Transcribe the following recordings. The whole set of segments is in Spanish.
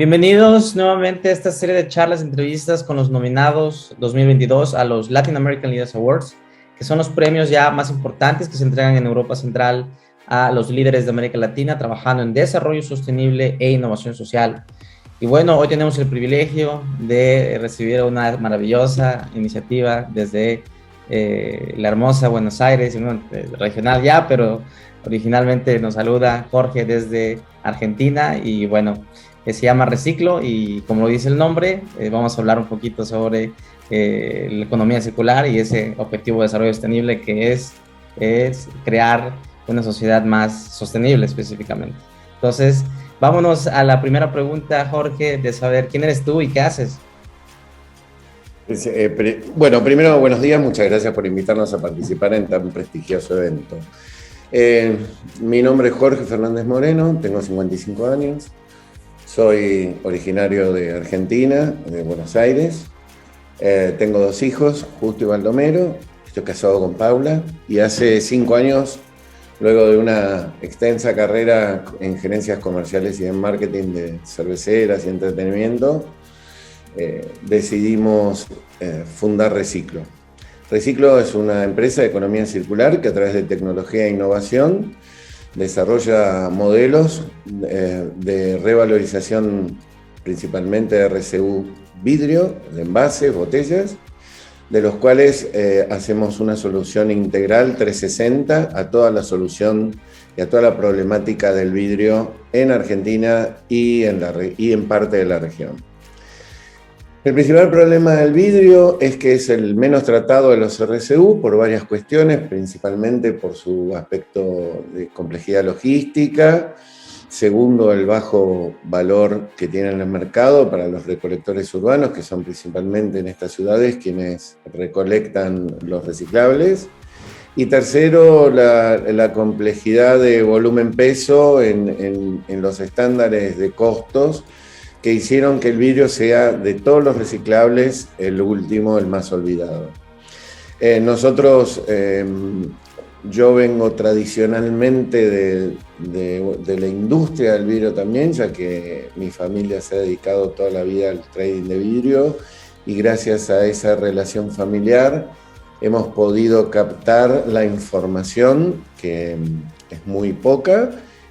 Bienvenidos nuevamente a esta serie de charlas, entrevistas con los nominados 2022 a los Latin American Leaders Awards, que son los premios ya más importantes que se entregan en Europa Central a los líderes de América Latina trabajando en desarrollo sostenible e innovación social. Y bueno, hoy tenemos el privilegio de recibir una maravillosa iniciativa desde eh, la hermosa Buenos Aires, eh, regional ya, pero originalmente nos saluda Jorge desde Argentina y bueno, que se llama Reciclo y como lo dice el nombre, eh, vamos a hablar un poquito sobre eh, la economía circular y ese objetivo de desarrollo sostenible que es, es crear una sociedad más sostenible específicamente. Entonces, vámonos a la primera pregunta, Jorge, de saber quién eres tú y qué haces. Eh, bueno, primero, buenos días, muchas gracias por invitarnos a participar en tan prestigioso evento. mi nombre es Jorge Fernández Moreno, tengo 55 años, soy originario de Argentina, de Buenos Aires. Eh, tengo dos hijos, Justo y Baldomero. Estoy casado con Paula y hace cinco años, luego de una extensa carrera en gerencias comerciales y en marketing de cerveceras y entretenimiento, eh, decidimos eh, fundar Reciclo. Reciclo es una empresa de economía circular que a través de tecnología e innovación desarrolla modelos eh, de revalorización principalmente de RCU vidrio, de envases, botellas, de los cuales eh, hacemos una solución integral 360 a toda la solución y a toda la problemática del vidrio en Argentina y en, la, y en parte de la región. El principal problema del vidrio es que es el menos tratado de los RCU por varias cuestiones, principalmente por su aspecto de complejidad logística, segundo, el bajo valor que tiene en el mercado para los recolectores urbanos, que son principalmente en estas ciudades quienes recolectan los reciclables, y tercero, la, complejidad de volumen-peso en los estándares de costos que hicieron que el vidrio sea de todos los reciclables el último, el más olvidado. Eh, nosotros, eh, yo vengo tradicionalmente de, de, la industria del vidrio también, ya que mi familia se ha dedicado toda la vida al trading de vidrio y gracias a esa relación familiar hemos podido captar la información, que es muy poca,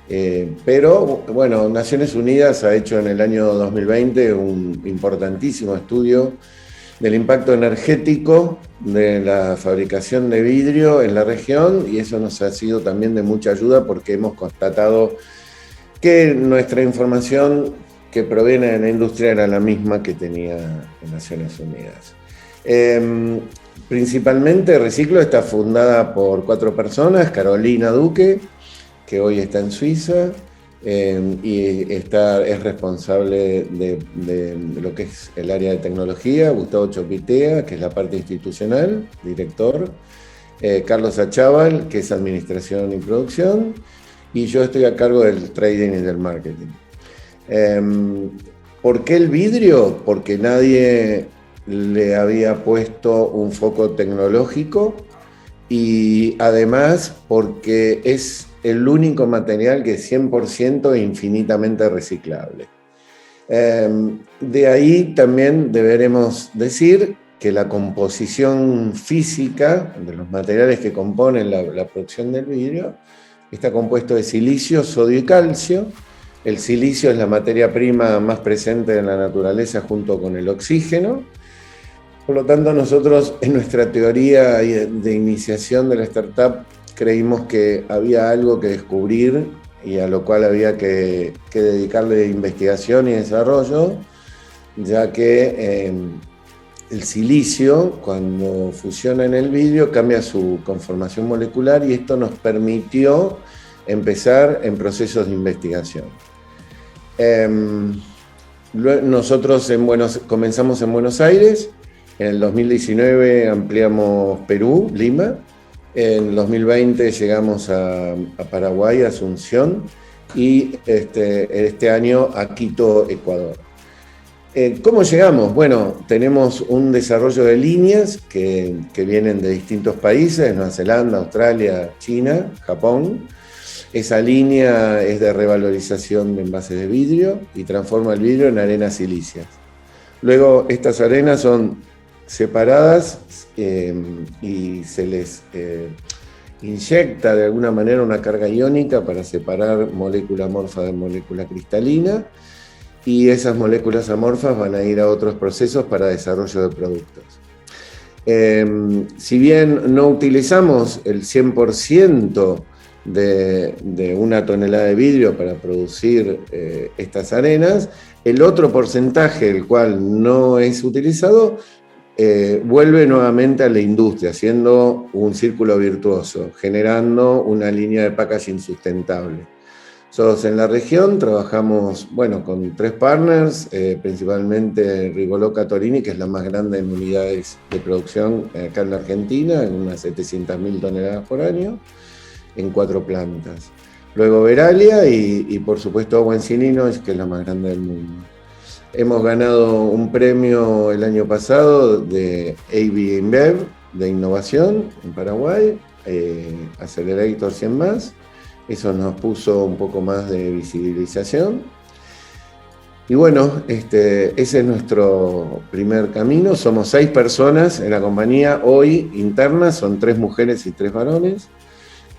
eh, pero bueno, Naciones Unidas ha hecho en el año 2020 un importantísimo estudio del impacto energético de la fabricación de vidrio en la región y eso nos ha sido también de mucha ayuda porque hemos constatado que nuestra información que proviene de la industria era la misma que tenía Naciones Unidas. Em, principalmente Reciclo está fundada por cuatro personas, Carolina Duque, que hoy está en Suiza eh, y está, es responsable de, lo que es el área de tecnología, Gustavo Chopitea, que es la parte institucional, director, eh, Carlos Achával, que es administración y producción, y yo estoy a cargo del trading y del marketing. Em, ¿Por qué el vidrio? Porque nadie le había puesto un foco tecnológico y además porque es el único material que es 100% e infinitamente reciclable. Em, de ahí también deberemos decir que la composición física de los materiales que componen la, la producción del vidrio está compuesto de silicio, sodio y calcio. El silicio es la materia prima más presente en la naturaleza junto con el oxígeno. Por lo tanto, nosotros en nuestra teoría de iniciación de la startup creímos que había algo que descubrir y a lo cual había que, dedicarle investigación y desarrollo, ya que em, el silicio, cuando fusiona en el vidrio, cambia su conformación molecular y esto nos permitió empezar en procesos de investigación. Em, nosotros en comenzamos en Buenos Aires, en el 2019 ampliamos Perú, Lima, en 2020 llegamos a, Paraguay, Asunción, y este, este año a Quito, Ecuador. Eh, ¿Cómo llegamos? Bueno, tenemos un desarrollo de líneas que, vienen de distintos países, Nueva Zelanda, Australia, China, Japón, Esa línea es de revalorización de envases de vidrio y transforma el vidrio en arenas silicias. Luego estas arenas son separadas eh, y se les eh, inyecta de alguna manera una carga iónica para separar molécula amorfa de molécula cristalina y esas moléculas amorfas van a ir a otros procesos para desarrollo de productos. Em, si bien no utilizamos el 100% de, de, una tonelada de vidrio para producir eh, estas arenas, el otro porcentaje, el cual no es utilizado, eh, vuelve nuevamente a la industria, haciendo un círculo virtuoso, generando una línea de packaging sustentable. Nosotros en la región trabajamos bueno, con tres partners, eh, principalmente Rigoloca Torini, que es la más grande en unidades de producción acá en la Argentina, en unas 700.000 toneladas por año, en cuatro plantas. Luego Veralia y, y por supuesto Guancinino, que es la más grande del mundo. Hemos ganado un premio el año pasado de AB InBev de innovación en Paraguay, eh, Accelerator 100 más. Eso nos puso un poco más de visibilización. Y bueno, este, ese es nuestro primer camino. Somos seis personas en la compañía hoy internas, son tres mujeres y tres varones.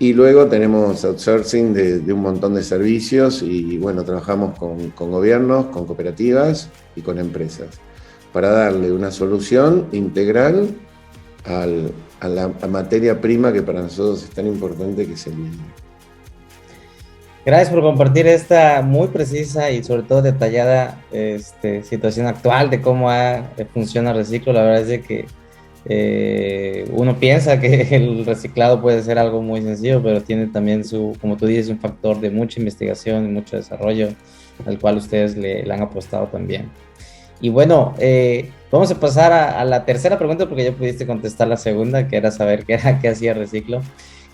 Y luego tenemos outsourcing de, un montón de servicios y bueno, trabajamos con, gobiernos, con cooperativas y con empresas para darle una solución integral a la materia prima que para nosotros es tan importante que es el. Gracias por compartir esta muy precisa y sobre todo detallada este, situación actual de cómo funciona el reciclo. La verdad es de que eh, uno piensa que el reciclado puede ser algo muy sencillo, pero tiene también su, como tú dices, un factor de mucha investigación y mucho desarrollo al cual ustedes le, han apostado también. Y bueno, eh, vamos a pasar a, la tercera pregunta porque ya pudiste contestar la segunda, que era saber qué, qué hacía Reciclo.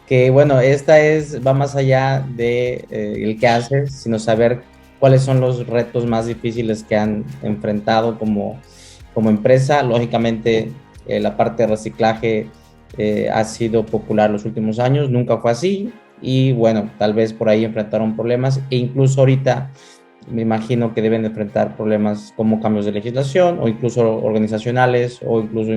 Que bueno, esta es, va más allá de eh, el qué haces, sino saber cuáles son los retos más difíciles que han enfrentado como, como empresa. Lógicamente, eh, la parte de reciclaje eh, ha sido popular los últimos años, nunca fue así y bueno, tal vez por ahí enfrentaron problemas e incluso ahorita me imagino que deben enfrentar problemas como cambios de legislación o incluso organizacionales o incluso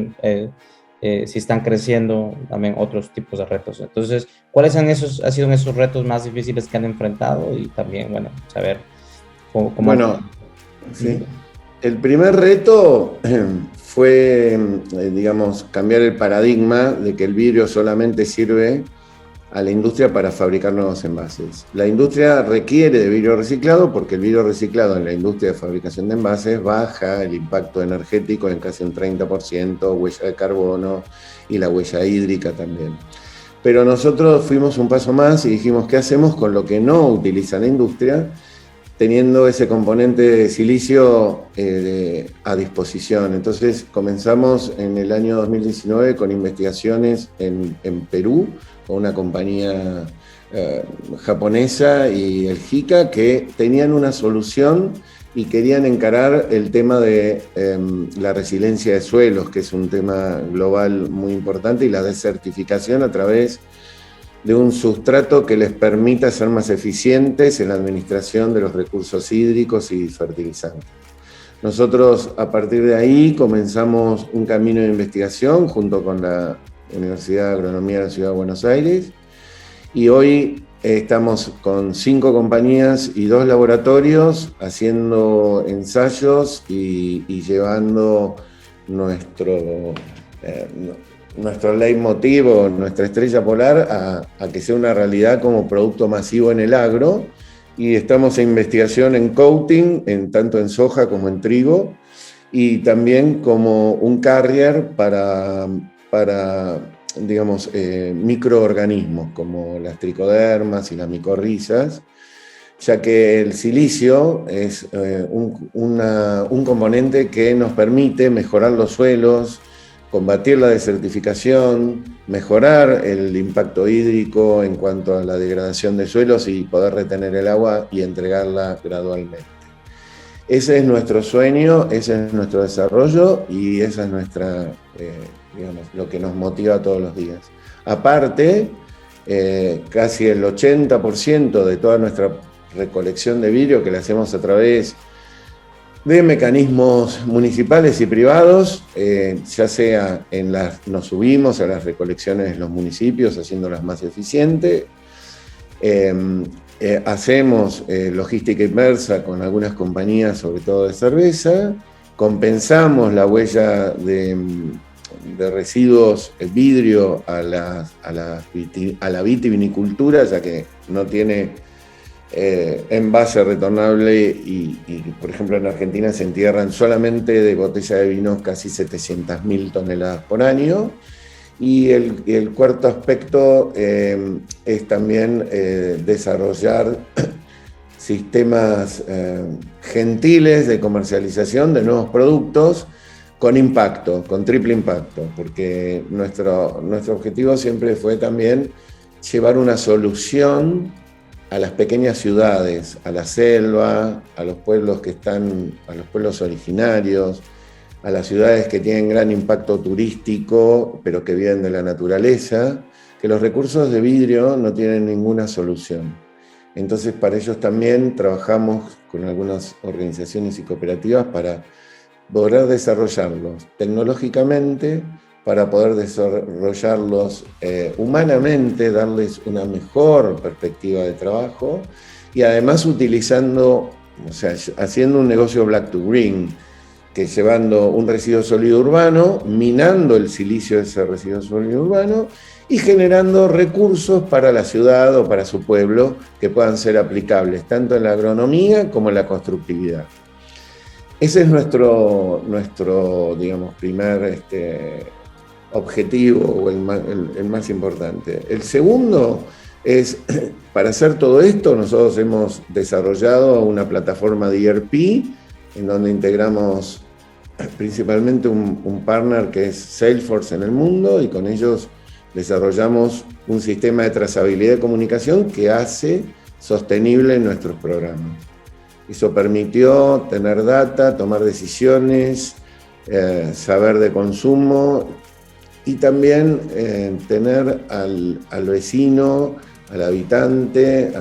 eh, si están creciendo también otros tipos de retos. Entonces, ¿cuáles han, esos, han sido esos retos más difíciles que han enfrentado? Y también, bueno, saber cómo... Bueno, sí. El primer reto fue, eh, digamos, cambiar el paradigma de que el vidrio solamente sirve a la industria para fabricar nuevos envases. La industria requiere de vidrio reciclado porque el vidrio reciclado en la industria de fabricación de envases baja el impacto energético en casi un 30%, huella de carbono y la huella hídrica también. Pero nosotros fuimos un paso más y dijimos, ¿qué hacemos con lo que no utiliza la industria? Teniendo ese componente de silicio eh, a disposición. Entonces comenzamos en el año 2019 con investigaciones en, Perú, con una compañía eh, japonesa y el JICA que tenían una solución y querían encarar el tema de em, la resiliencia de suelos, que es un tema global muy importante, y la desertificación a través de un sustrato que les permita ser más eficientes en la administración de los recursos hídricos y fertilizantes. Nosotros a partir de ahí comenzamos un camino de investigación junto con la Universidad de Agronomía de la Ciudad de Buenos Aires y hoy estamos con cinco compañías y dos laboratorios haciendo ensayos y, llevando nuestro, eh, nuestro leitmotiv o nuestra estrella polar a, que sea una realidad como producto masivo en el agro. Y estamos en investigación en coating, en, tanto en soja como en trigo, y también como un carrier para, para digamos, eh, microorganismos como las tricodermas y las micorrizas, ya que el silicio es eh, un componente que nos permite mejorar los suelos, combatir la desertificación, mejorar el impacto hídrico en cuanto a la degradación de suelos y poder retener el agua y entregarla gradualmente. Ese es nuestro sueño, ese es nuestro desarrollo y esa es nuestra, eh, digamos, lo que nos motiva todos los días. Aparte, eh, casi el 80% de toda nuestra recolección de vidrio que la hacemos a través de mecanismos municipales y privados, eh, ya sea en las, nos subimos a las recolecciones de los municipios haciéndolas más eficientes, em, eh, hacemos logística inversa con algunas compañías, sobre todo de cerveza, compensamos la huella de de residuos vidrio a la, a a la vitivinicultura, ya que no tiene eh, envase retornable y, por ejemplo, en Argentina se entierran solamente de botella de vinos casi 700.000 toneladas por año. Y el, cuarto aspecto eh, es también eh, desarrollar sistemas gentiles de comercialización de nuevos productos con impacto, con triple impacto, porque nuestro, nuestro objetivo siempre fue también llevar una solución a las pequeñas ciudades, a la selva, a los pueblos que están, a los pueblos originarios, a las ciudades que tienen gran impacto turístico, pero que viven de la naturaleza, que los recursos de vidrio no tienen ninguna solución. Entonces, para ellos también trabajamos con algunas organizaciones y cooperativas para poder desarrollarlos tecnológicamente, para poder desarrollarlos eh, humanamente, darles una mejor perspectiva de trabajo y además utilizando, o sea, haciendo un negocio black to green, que llevando un residuo sólido urbano, minando el silicio de ese residuo sólido urbano y generando recursos para la ciudad o para su pueblo que puedan ser aplicables tanto en la agronomía como en la constructividad. Ese es nuestro, nuestro digamos, primer este, objetivo o el más, importante. El segundo es, para hacer todo esto, nosotros hemos desarrollado una plataforma de ERP en donde integramos principalmente un, un, partner que es Salesforce en el mundo y con ellos desarrollamos un sistema de trazabilidad de comunicación que hace sostenible nuestros programas. Eso permitió tener data, tomar decisiones, eh, saber de consumo y también eh, tener al, vecino, al habitante,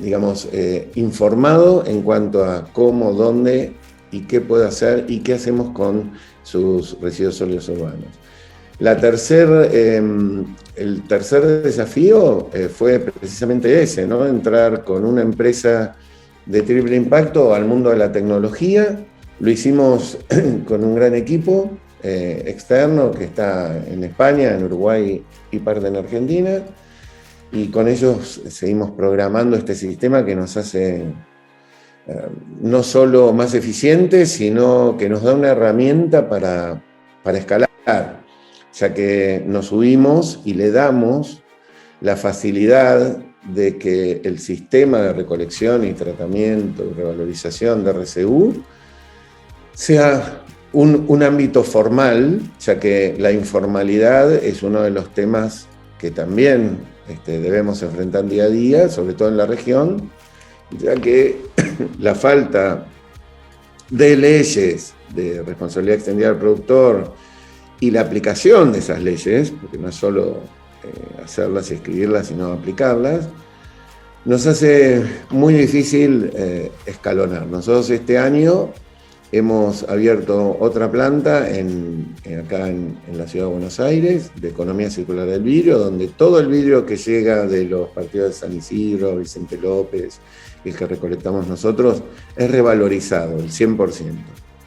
digamos, eh, informado en cuanto a cómo, dónde y qué puede hacer y qué hacemos con sus residuos sólidos urbanos. La em, el tercer desafío eh, fue precisamente ese, ¿no? entrar con una empresa de triple impacto al mundo de la tecnología. Lo hicimos con un gran equipo eh, externo que está en España, en Uruguay y parte en Argentina. Y con ellos seguimos programando este sistema que nos hace eh, no solo más eficientes, sino que nos da una herramienta para, para escalar ya que nos subimos y le damos la facilidad de que el sistema de recolección y tratamiento y revalorización de RCU sea un, ámbito formal, ya que la informalidad es uno de los temas que también este, debemos enfrentar día a día, sobre todo en la región, ya que la falta de leyes de responsabilidad extendida del productor, y la aplicación de esas leyes, porque no es solo eh, hacerlas y escribirlas, sino aplicarlas, nos hace muy difícil eh, escalonar. Nosotros este año hemos abierto otra planta en, acá en, la ciudad de Buenos Aires, de economía circular del vidrio, donde todo el vidrio que llega de los partidos de San Isidro, Vicente López, el que recolectamos nosotros, es revalorizado, el 100%.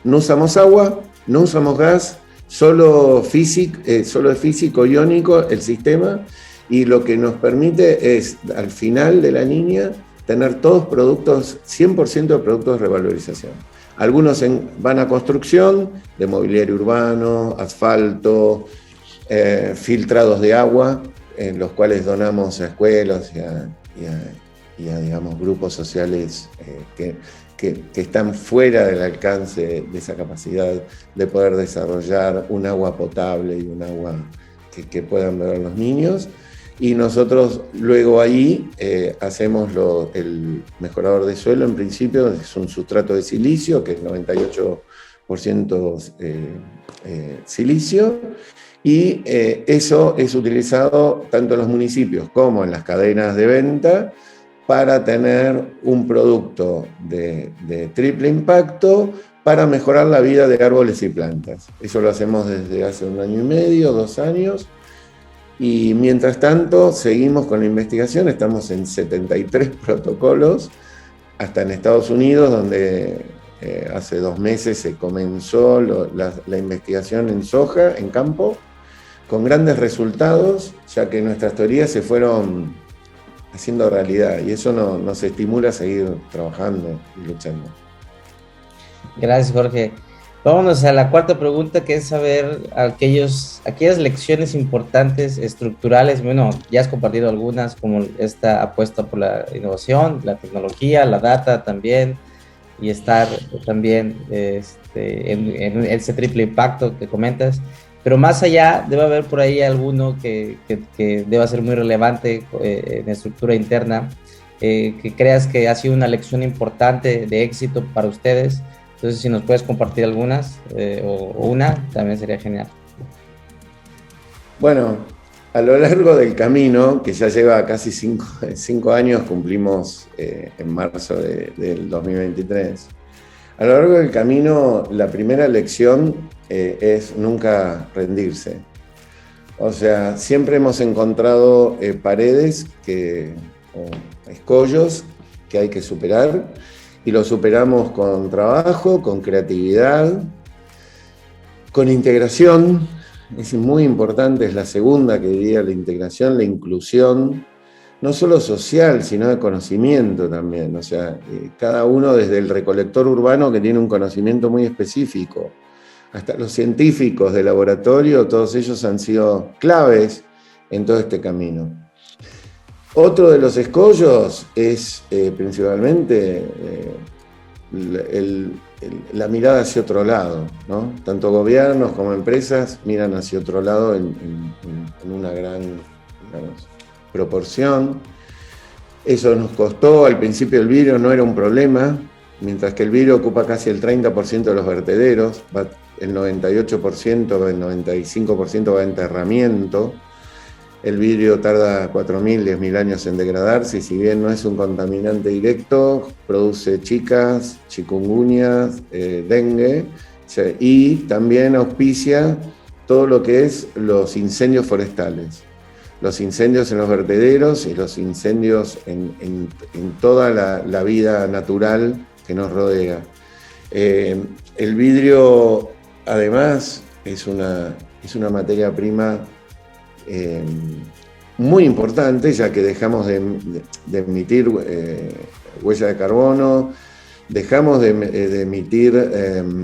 No usamos agua, no usamos gas, solo, físico, eh, solo es físico iónico el sistema y lo que nos permite es al final de la línea tener todos productos, 100% de productos de revalorización. Algunos van a construcción, de mobiliario urbano, asfalto, eh, filtrados de agua, en los cuales donamos a escuelas y a, digamos, grupos sociales eh, que que, están fuera del alcance de esa capacidad de poder desarrollar un agua potable y un agua que, puedan beber los niños. Y nosotros luego ahí eh, hacemos el mejorador de suelo, en principio es un sustrato de silicio, que es 98% eh, eh, silicio, Y eso es utilizado tanto en los municipios como en las cadenas de venta para tener un producto de triple impacto para mejorar la vida de árboles y plantas. Eso lo hacemos desde hace un año y medio, dos años. Y mientras tanto, seguimos con la investigación. Estamos en 73 protocolos, hasta en Estados Unidos, donde eh, hace dos meses se comenzó la, investigación en soja, en campo, con grandes resultados, ya que nuestras teorías se fueron haciendo realidad y eso nos estimula a seguir trabajando y luchando. Gracias, Jorge. Vámonos a la cuarta pregunta, que es saber aquellos, aquellas lecciones importantes, estructurales. Bueno, ya has compartido algunas, como esta apuesta por la innovación, la tecnología, la data también, y estar también este, en, ese triple impacto que comentas. Pero más allá, debe haber por ahí alguno que, que, deba ser muy relevante eh, en estructura interna, eh, que creas que ha sido una lección importante de éxito para ustedes. Entonces, si nos puedes compartir algunas eh, o, una, también sería genial. Bueno, a lo largo del camino, que ya lleva casi cinco, años, cumplimos eh, en marzo del 2023, a lo largo del camino la primera lección eh, es nunca rendirse. O sea, siempre hemos encontrado eh, paredes que, o escollos que hay que superar y lo superamos con trabajo, con creatividad, con integración es muy importante, es la segunda que diría la integración, la inclusión, no solo social, sino de conocimiento también. O sea, eh, cada uno desde el recolector urbano que tiene un conocimiento muy específico, hasta los científicos de laboratorio, todos ellos han sido claves en todo este camino. Otro de los escollos es eh, principalmente eh, la mirada hacia otro lado. Tanto gobiernos como empresas miran hacia otro lado en, una gran proporción. Eso nos costó, al principio el vidrio no era un problema, mientras que el vidrio ocupa casi el 30% de los vertederos, el 98%, el 95% va a enterramiento, el vidrio tarda 4.000, 10.000 años en degradarse y si bien no es un contaminante directo, produce chicas, chikungunyas, eh, dengue y también auspicia todo lo que es los incendios forestales. Los incendios en los vertederos y los incendios en, toda la, vida natural que nos rodea. Eh, el vidrio, además, es una, es una materia prima eh, muy importante, ya que dejamos de, emitir eh, huella de carbono, dejamos de, eh, emitir, em,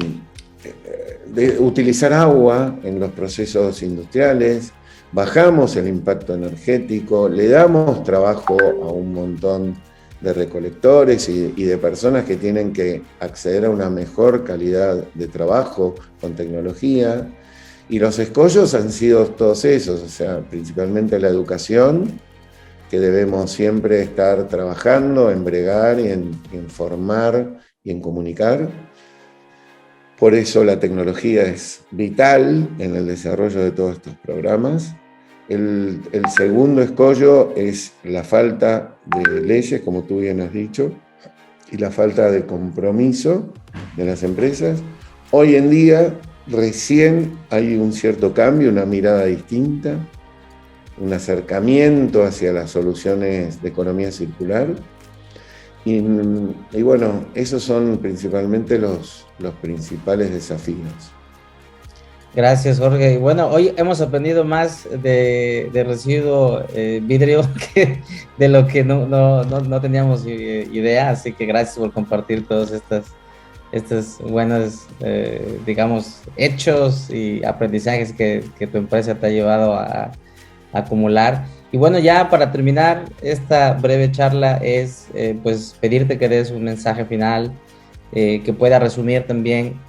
de utilizar agua en los procesos industriales, bajamos el impacto energético, le damos trabajo a un montón de recolectores y, de personas que tienen que acceder a una mejor calidad de trabajo con tecnología. Y los escollos han sido todos esos, o sea, principalmente la educación, que debemos siempre estar trabajando en bregar y en, formar y en comunicar. Por eso la tecnología es vital en el desarrollo de todos estos programas. El, el, segundo escollo es la falta de leyes, como tú bien has dicho, y la falta de compromiso de las empresas. Hoy en día recién hay un cierto cambio, una mirada distinta, un acercamiento hacia las soluciones de economía circular. Y, bueno, esos son principalmente los, los principales desafíos. Gracias, Jorge. Bueno, hoy hemos aprendido más de, de residuo eh, vidrio que de lo que no, no, no, teníamos idea, así que gracias por compartir todas estas estos buenos, eh, digamos, hechos y aprendizajes que, tu empresa te ha llevado a, acumular. Y bueno, ya para terminar esta breve charla es eh, pues pedirte que des un mensaje final eh, que pueda resumir también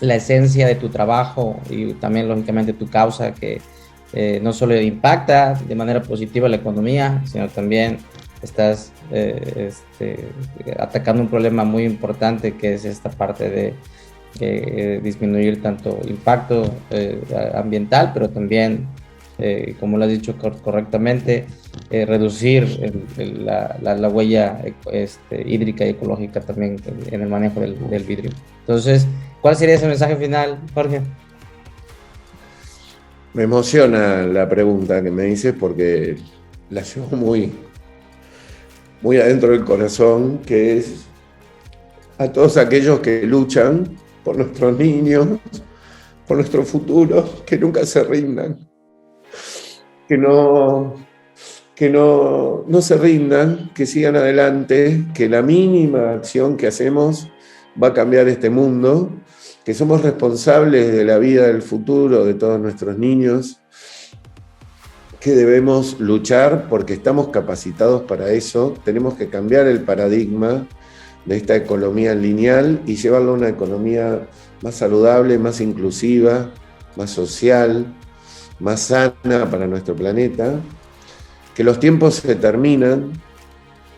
la esencia de tu trabajo y también lógicamente tu causa que no solo impacta de manera positiva la economía, sino también estás eh, este, atacando un problema muy importante que es esta parte de, eh, disminuir tanto impacto ambiental, pero también, como lo has dicho correctamente, reducir la, huella este, hídrica y ecológica también en el manejo del, del vidrio. Entonces, ¿cuál sería ese mensaje final, Jorge? Me emociona la pregunta que me dices porque la llevo muy, muy adentro del corazón, que es a todos aquellos que luchan por nuestros niños, por nuestro futuro, que nunca se rindan, que no, que no, no se rindan, que sigan adelante, que la mínima acción que hacemos va a cambiar este mundo que somos responsables de la vida del futuro de todos nuestros niños, que debemos luchar porque estamos capacitados para eso, tenemos que cambiar el paradigma de esta economía lineal y llevarlo a una economía más saludable, más inclusiva, más social, más sana para nuestro planeta, que los tiempos se terminan,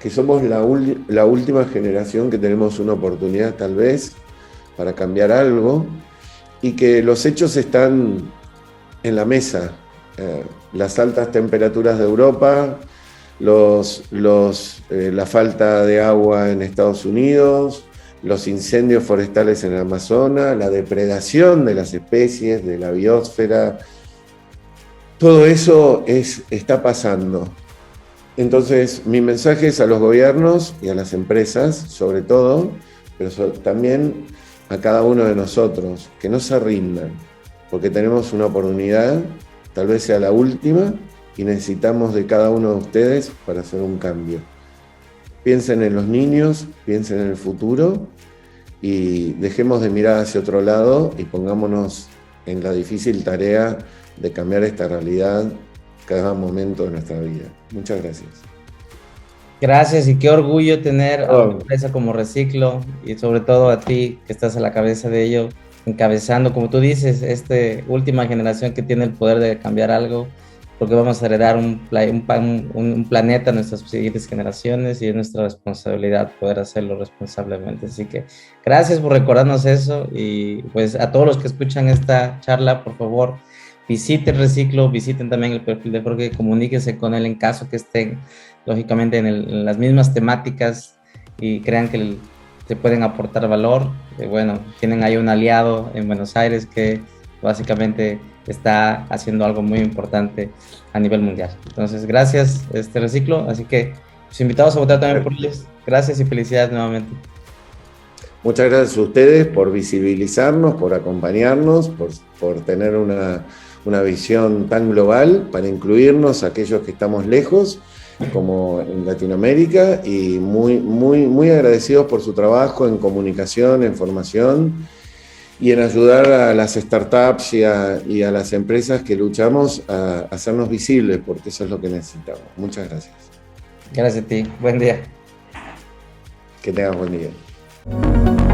que somos la, la última generación que tenemos una oportunidad tal vez para cambiar algo y que los hechos están en la mesa. Eh, las altas temperaturas de Europa, eh, la falta de agua en Estados Unidos, los incendios forestales en el Amazonas, la depredación de las especies, de la biosfera, todo eso es, está pasando. Entonces, mi mensaje es a los gobiernos y a las empresas, sobre todo, pero también a cada uno de nosotros, que no se rindan, porque tenemos una oportunidad, tal vez sea la última, y necesitamos de cada uno de ustedes para hacer un cambio. Piensen en los niños, piensen en el futuro y dejemos de mirar hacia otro lado y pongámonos en la difícil tarea de cambiar esta realidad cada momento de nuestra vida. Muchas gracias. Gracias y qué orgullo tener a una empresa como Reciclo y sobre todo a ti que estás a la cabeza de ello, encabezando, como tú dices, esta última generación que tiene el poder de cambiar algo, porque vamos a heredar un, un, un, planeta a nuestras siguientes generaciones y es nuestra responsabilidad poder hacerlo responsablemente. Así que gracias por recordarnos eso y pues a todos los que escuchan esta charla, por favor, visiten Reciclo, visiten también el perfil de Jorge, comuníquense con él en caso que estén lógicamente en, las mismas temáticas y crean que se pueden aportar valor. Eh, bueno, tienen ahí un aliado en Buenos Aires que básicamente está haciendo algo muy importante a nivel mundial. Entonces, gracias, este reciclo. Así que, los invitados a votar también por ellos. Gracias y felicidades nuevamente. Muchas gracias a ustedes por visibilizarnos, por acompañarnos, por, por tener una, una visión tan global, para incluirnos a aquellos que estamos lejos como en Latinoamérica y muy, muy, muy agradecidos por su trabajo en comunicación, en formación y en ayudar a las startups y a, y a las empresas que luchamos a, hacernos visibles, porque eso es lo que necesitamos. Muchas gracias. Gracias a ti. Buen día. Que tengas buen día.